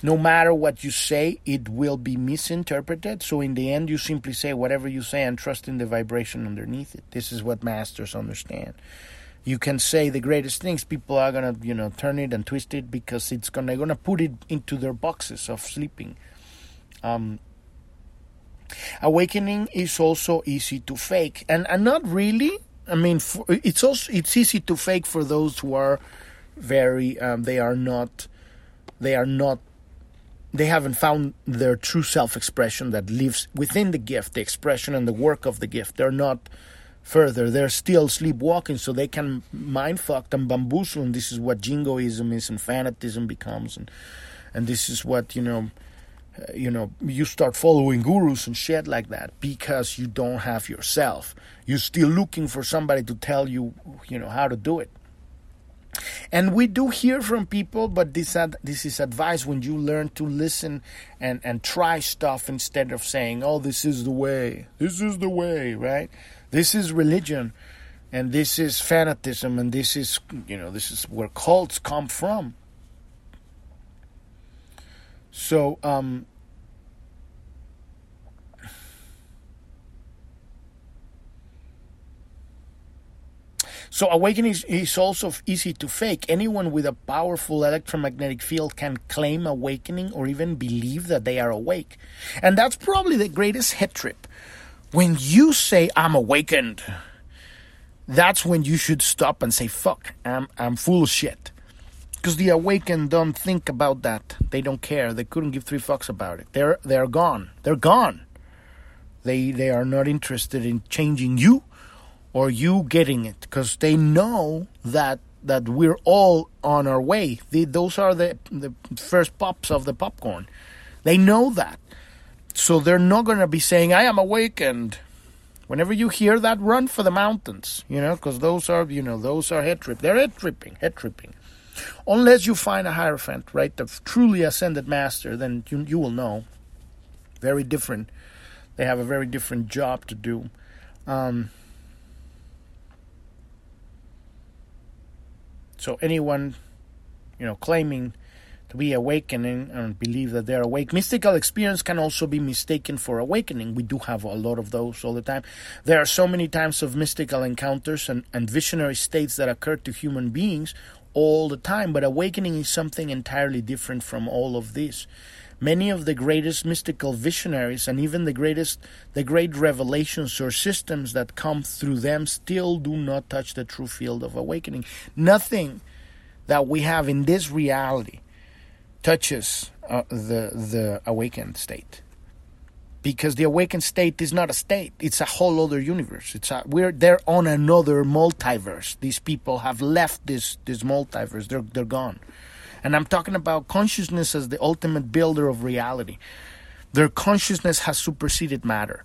No matter what you say, it will be misinterpreted. So in the end, you simply say whatever you say and trust in the vibration underneath it. This is what masters understand you can say the greatest things people are gonna you know turn it and twist it because it's gonna gonna put it into their boxes of sleeping. Um, awakening is also easy to fake and and not really. I mean for, it's also it's easy to fake for those who are very um, they are not they are not they haven't found their true self expression that lives within the gift the expression and the work of the gift. They're not further. They're still sleepwalking, so they can mind fuck and bamboozle. And this is what jingoism is, and fanatism becomes, and and this is what you know. You know, you start following gurus and shit like that because you don't have yourself. You're still looking for somebody to tell you, you know, how to do it. And we do hear from people, but this ad, this is advice when you learn to listen and and try stuff instead of saying, "Oh, this is the way. This is the way," right? This is religion, and this is fanatism, and this is, you know, this is where cults come from. So, um, So awakening is also easy to fake. Anyone with a powerful electromagnetic field can claim awakening or even believe that they are awake. And that's probably the greatest head trip when you say, I'm awakened, that's when you should stop and say, fuck, I'm, I'm full shit. Because the awakened don't think about that. They don't care. They couldn't give three fucks about it. They're, they're gone. They're gone. They, they are not interested in changing you or you getting it because they know that that we're all on our way. The, those are the the first pops of the popcorn. They know that. So they're not going to be saying, I am awakened. Whenever you hear that, run for the mountains, you know, because those are, you know, those are head tripping. They're head tripping, head tripping. Unless you find a Hierophant, right, the truly ascended master, then you, you will know. Very different They have a very different job to do. Um, so anyone, you know, claiming to be awakening and believe that they're awake. Mystical experience can also be mistaken for awakening. We do have a lot of those all the time. There are so many times of mystical encounters and, and visionary states that occur to human beings all the time, but awakening is something entirely different from all of this. Many of the greatest mystical visionaries and even the greatest the great revelations or systems that come through them still do not touch the true field of awakening. Nothing that we have in this reality touches uh, the the awakened state. Because the awakened state is not a state. It's a whole other universe. It's a, we're they're on another multiverse. These people have left this this multiverse. They're they're gone. And i'm talking about consciousness as the ultimate builder of reality. Their consciousness has superseded matter.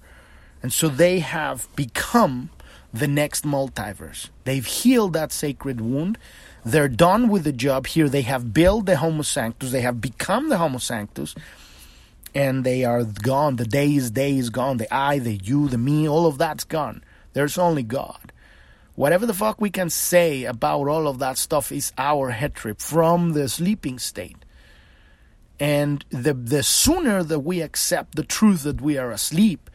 And so they have become the next multiverse. They've healed that sacred wound they're done with the job here. They have built the Homo Sanctus. They have become the Homo Sanctus. And they are gone. The day is day is gone. The I, the you, the me, all of that's gone. There's only God. Whatever the fuck we can say about all of that stuff is our head trip from the sleeping state. And the, the sooner that we accept the truth that we are asleep,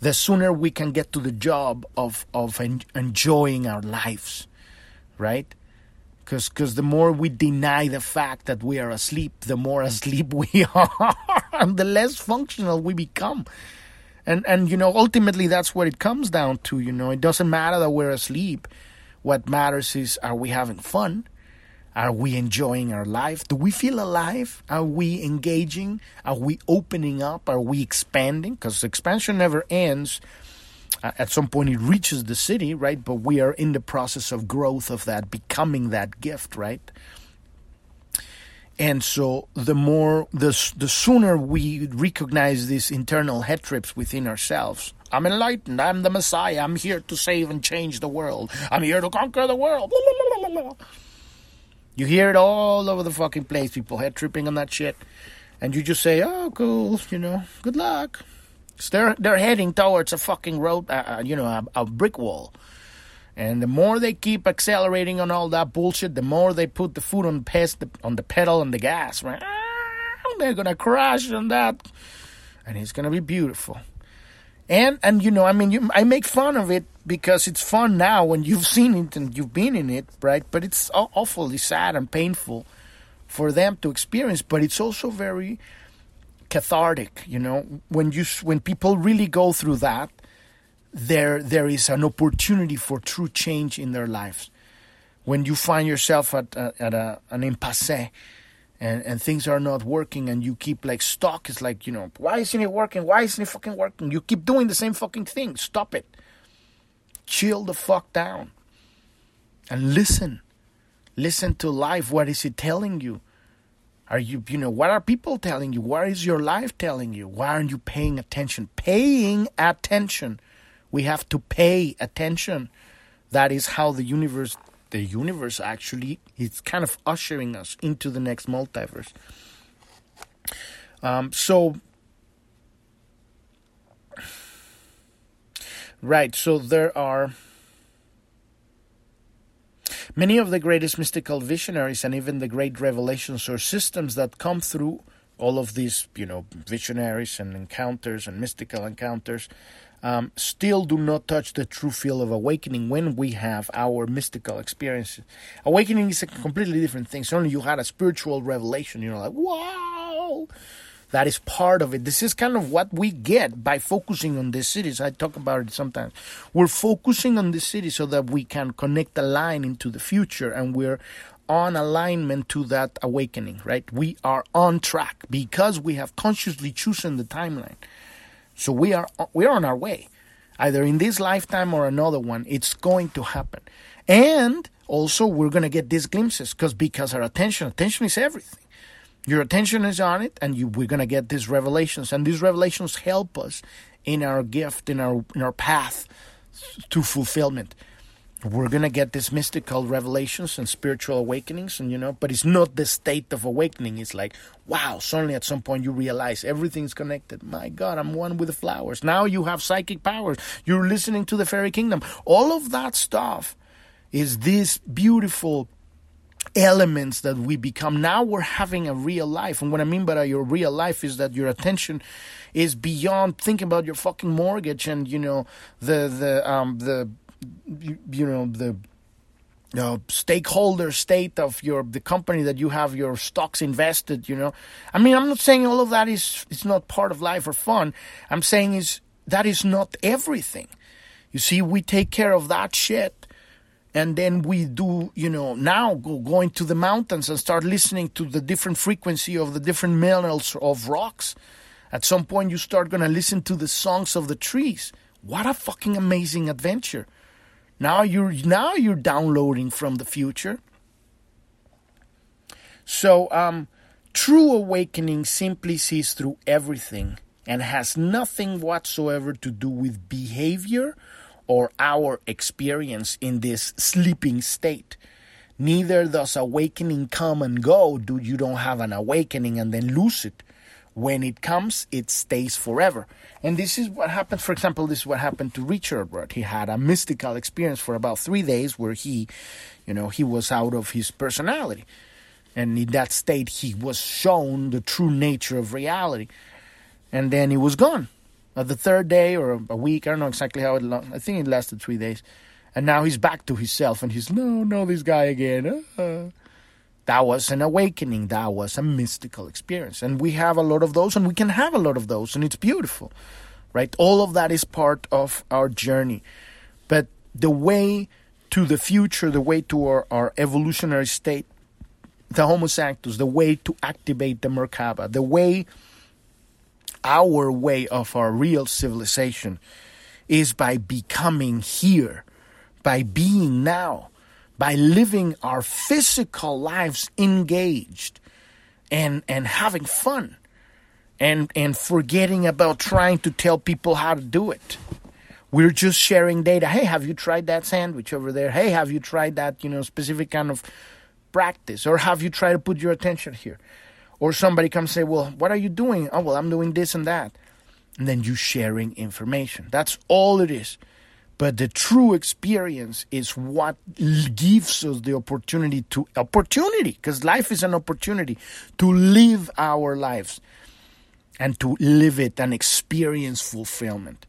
the sooner we can get to the job of, of en- enjoying our lives, right? Because because the more we deny the fact that we are asleep, the more asleep we are, and the less functional we become. And and you know ultimately that's what it comes down to. You know it doesn't matter that we're asleep. What matters is are we having fun? Are we enjoying our life? Do we feel alive? Are we engaging? Are we opening up? Are we expanding? Because expansion never ends Uh, at some point it reaches the Siddhi, right? But we are in the process of growth of that, becoming that gift, right? And so the more the the sooner we recognize these internal head trips within ourselves. I'm enlightened. I'm the Messiah. I'm here to save and change the world. I'm here to conquer the world. You hear it all over the fucking place. People head tripping on that shit, and you just say, "Oh, cool," you know. Good luck. They're they're heading towards a fucking road, uh, uh, you know, a, a, brick wall. And the more they keep accelerating on all that bullshit, the more they put the foot on the on the pedal and the gas. Right? They're gonna crash on that, and it's gonna be beautiful. And and you know, I mean, you, I make fun of it because it's fun now when you've seen it and you've been in it, right? But it's awfully sad and painful for them to experience. But it's also very cathartic. You know, when you when people really go through that, there there is an opportunity for true change in their lives. When you find yourself at at a, an impasse, and and things are not working, and you keep like stuck, it's like you know, why isn't it working? Why isn't it fucking working? You keep doing the same fucking thing. Stop it. Chill the fuck down, and listen. Listen to life. What is it telling you? Are you, you know, what are people telling you? What is your life telling you? Why aren't you paying attention? Paying attention. We have to pay attention. That is how the universe, the universe actually, it's kind of ushering us into the next multiverse. Um, so, right, so there are Many of the greatest mystical visionaries and even the great revelations or systems that come through all of these, you know, visionaries and encounters and mystical encounters um, still do not touch the true feel of awakening when we have our mystical experiences. Awakening is a completely different thing. Certainly, you had a spiritual revelation. You're like, wow, that is part of it. This is kind of what we get by focusing on the Siddhis. I talk about it sometimes. We're focusing on the Siddhi so that we can connect the line into the future and we're on alignment to that awakening, right? We are on track because we have consciously chosen the timeline. So we are we're on our way. Either in this lifetime or another one, it's going to happen. And also we're going to get these glimpses because because our attention attention is everything your attention is on it, and you, we're going to get these revelations, and these revelations help us in our gift, in our in our path to fulfillment. we're gonna get these mystical revelations and spiritual awakenings and you know but it's not the state of awakening. It's like wow suddenly at some point you realize everything's connected. My god i'm one with the flowers. Now you have psychic powers. You're listening to the fairy kingdom. All of that stuff is this beautiful elements that we become. Now we're having a real life and what i mean by your real life is that your attention is beyond thinking about your fucking mortgage and you know the the um the you, know the you know, stakeholder state of your the company that you have your stocks invested you know. I mean i'm not saying all of that is is not part of life or fun. I'm saying is that is not everything. You see we take care of that shit and then we do you know now go going to the mountains and start listening to the different frequency of the different minerals of rocks. At some point you start going to listen to the songs of the trees. What a fucking amazing adventure. Now you're now you're downloading from the future. So um, true awakening simply sees through everything and has nothing whatsoever to do with behavior or our experience in this sleeping state. Neither does awakening come and go, do you don't have an awakening and then lose it. When it comes, it stays forever. And this is what happened, for example, this is what happened to Richard Rudd. He had a mystical experience for about three days where he, you know, he was out of his personality. And in that state, he was shown the true nature of reality. And then he was gone. At the third day or a week, I don't know exactly how it long. I think it lasted three days. And now he's back to himself and he's, no, no, this guy again. Uh, that was an awakening. That was a mystical experience. And we have a lot of those, and we can have a lot of those, and it's beautiful, right? All of that is part of our journey. But the way to the future, the way to our, our evolutionary state, the Homo sanctus, the way to activate the Merkaba, the way, our way of our real civilization is by becoming here, by being now by living our physical lives engaged and and having fun and and forgetting about trying to tell people how to do it. We're just sharing data. Hey have you tried that sandwich over there? Hey have you tried that you know specific kind of practice? Or have you tried to put your attention here or somebody comes say well what are you doing? Oh well i'm doing this and that. And then you sharing information. That's all it is. But the true experience is what gives us the opportunity to opportunity because life is an opportunity to live our lives and to live it and experience fulfillment.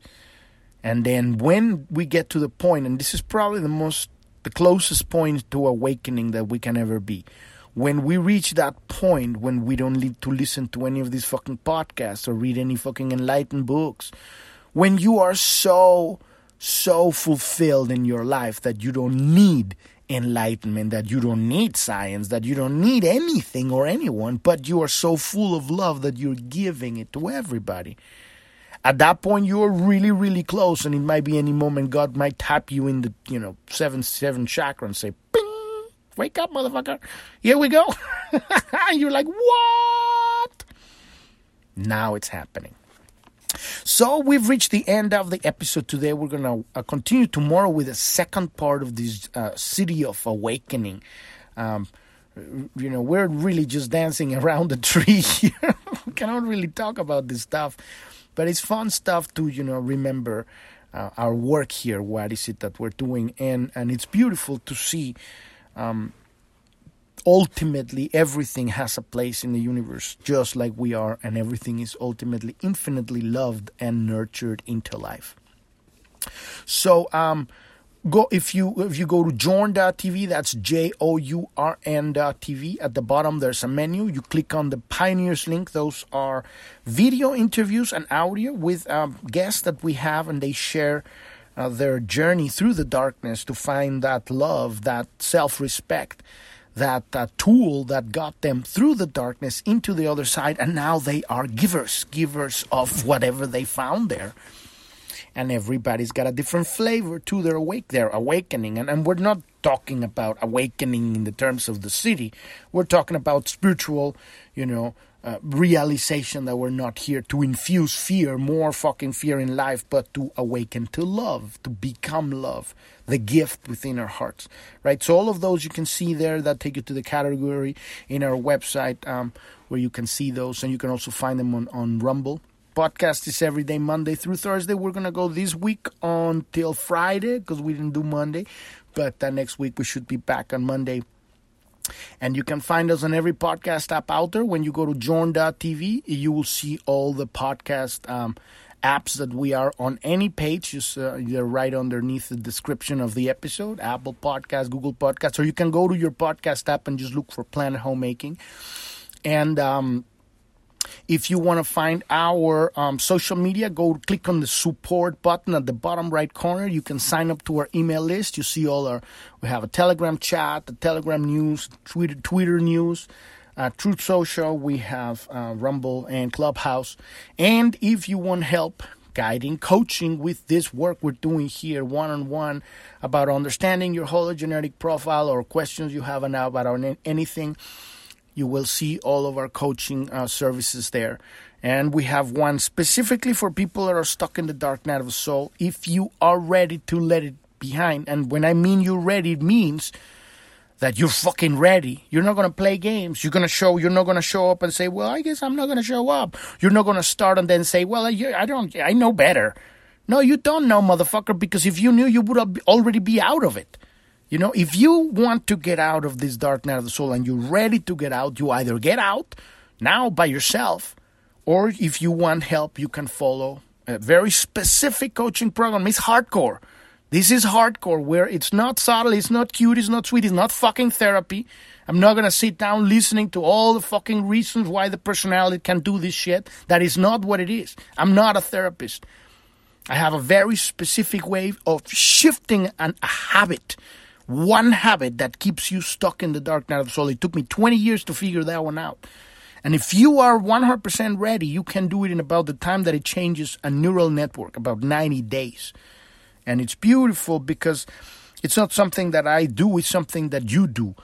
And then when we get to the point and this is probably the most the closest point to awakening that we can ever be when we reach that point when we don't need to listen to any of these fucking podcasts or read any fucking enlightened books when you are so so fulfilled in your life that you don't need enlightenment, that you don't need science, that you don't need anything or anyone, but you are so full of love that you're giving it to everybody. At that point, you are really, really close, and it might be any moment God might tap you in the, you know, seven, seven chakra and say, "Ping, wake up, motherfucker! Here we go." and you're like, "What?" Now it's happening. So we've reached the end of the episode today. We're going to uh, continue tomorrow with the second part of this uh, Siddhi of Awakening. Um, you know, we're really just dancing around the tree here. we cannot really talk about this stuff, but it's fun stuff to, you know, remember uh, our work here. What is it that we're doing? And, and it's beautiful to see um, ultimately everything has a place in the universe just like we are and everything is ultimately infinitely loved and nurtured into life. So um go if you if you go to journ.tv that's j-o-u-r-n.tv at the bottom there's a menu. You click on the pioneers link. Those are video interviews and audio with um, guests that we have and they share uh, their journey through the darkness to find that love that self-respect that uh, tool that got them through the darkness into the other side, and now they are givers, givers of whatever they found there. And everybody's got a different flavor to their awake, their awakening. And, and we're not talking about awakening in the terms of the Siddhi. We're talking about spiritual, you know, uh, realization that we're not here to infuse fear, more fucking fear in life, but to awaken to love, to become love, the gift within our hearts, right? So all of those you can see there that take you to the category in our website um, where you can see those, and you can also find them on on Rumble. Podcast is every day, Monday through Thursday. We're gonna go this week until Friday because we didn't do Monday, but uh, next week we should be back on Monday and you can find us on every podcast app out there. When you go to journ.tv, you will see all the podcast um, apps that we are on any page. Just uh, they're right underneath the description of the episode Apple Podcast, Google Podcast. Or you can go to your podcast app and just look for Planet Homemaking. And um, if you want to find our um, social media, go click on the support button at the bottom right corner. You can sign up to our email list. You see all our, we have a Telegram chat, the Telegram news, Twitter, Twitter news, uh, Truth Social. We have uh, Rumble and Clubhouse. And if you want help guiding, coaching with this work we're doing here one on one about understanding your hologenetic profile or questions you have now about anything you will see all of our coaching uh, services there. And we have one specifically for people that are stuck in the dark night of the soul. If you are ready to let it behind, and when I mean you're ready, it means that you're fucking ready. You're not gonna play games. You're gonna show. You're not gonna show up and say, "Well, I guess I'm not gonna show up." You're not gonna start and then say, "Well, I, don't. I know better." No, you don't know, motherfucker. Because if you knew, you would already be out of it. You know, if you want to get out of this dark night of the soul and you're ready to get out, you either get out now by yourself, or if you want help, you can follow a very specific coaching program. It's hardcore. This is hardcore where it's not subtle, it's not cute, it's not sweet, it's not fucking therapy. I'm not gonna sit down listening to all the fucking reasons why the personality can do this shit. That is not what it is. I'm not a therapist. I have a very specific way of shifting an, a habit one habit that keeps you stuck in the dark night of the soul. It took me 20 years to figure that one out. And if you are 100% ready, you can do it in about the time that it changes a neural network, about 90 days. And it's beautiful because it's not something that I do, it's something that you do.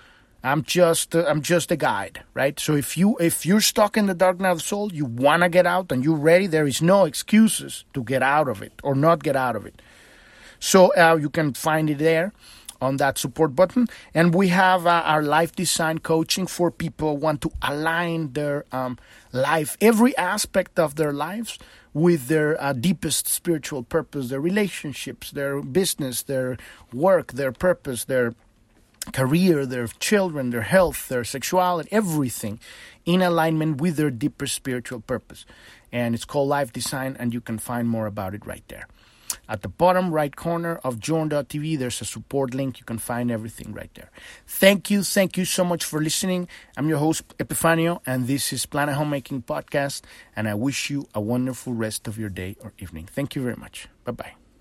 I'm just uh, I'm just a guide, right? So if you if you're stuck in the dark night of the soul, you want to get out and you're ready, there is no excuses to get out of it or not get out of it. So uh, you can find it there on that support button. And we have uh, our life design coaching for people want to align their um, life, every aspect of their lives with their uh, deepest spiritual purpose, their relationships, their business, their work, their purpose, their career, their children, their health, their sexuality, everything in alignment with their deeper spiritual purpose. And it's called Life Design, and you can find more about it right there. At the bottom right corner of journ.tv, there's a support link. You can find everything right there. Thank you. Thank you so much for listening. I'm your host, Epifanio, and this is Planet Homemaking Podcast. And I wish you a wonderful rest of your day or evening. Thank you very much. Bye bye.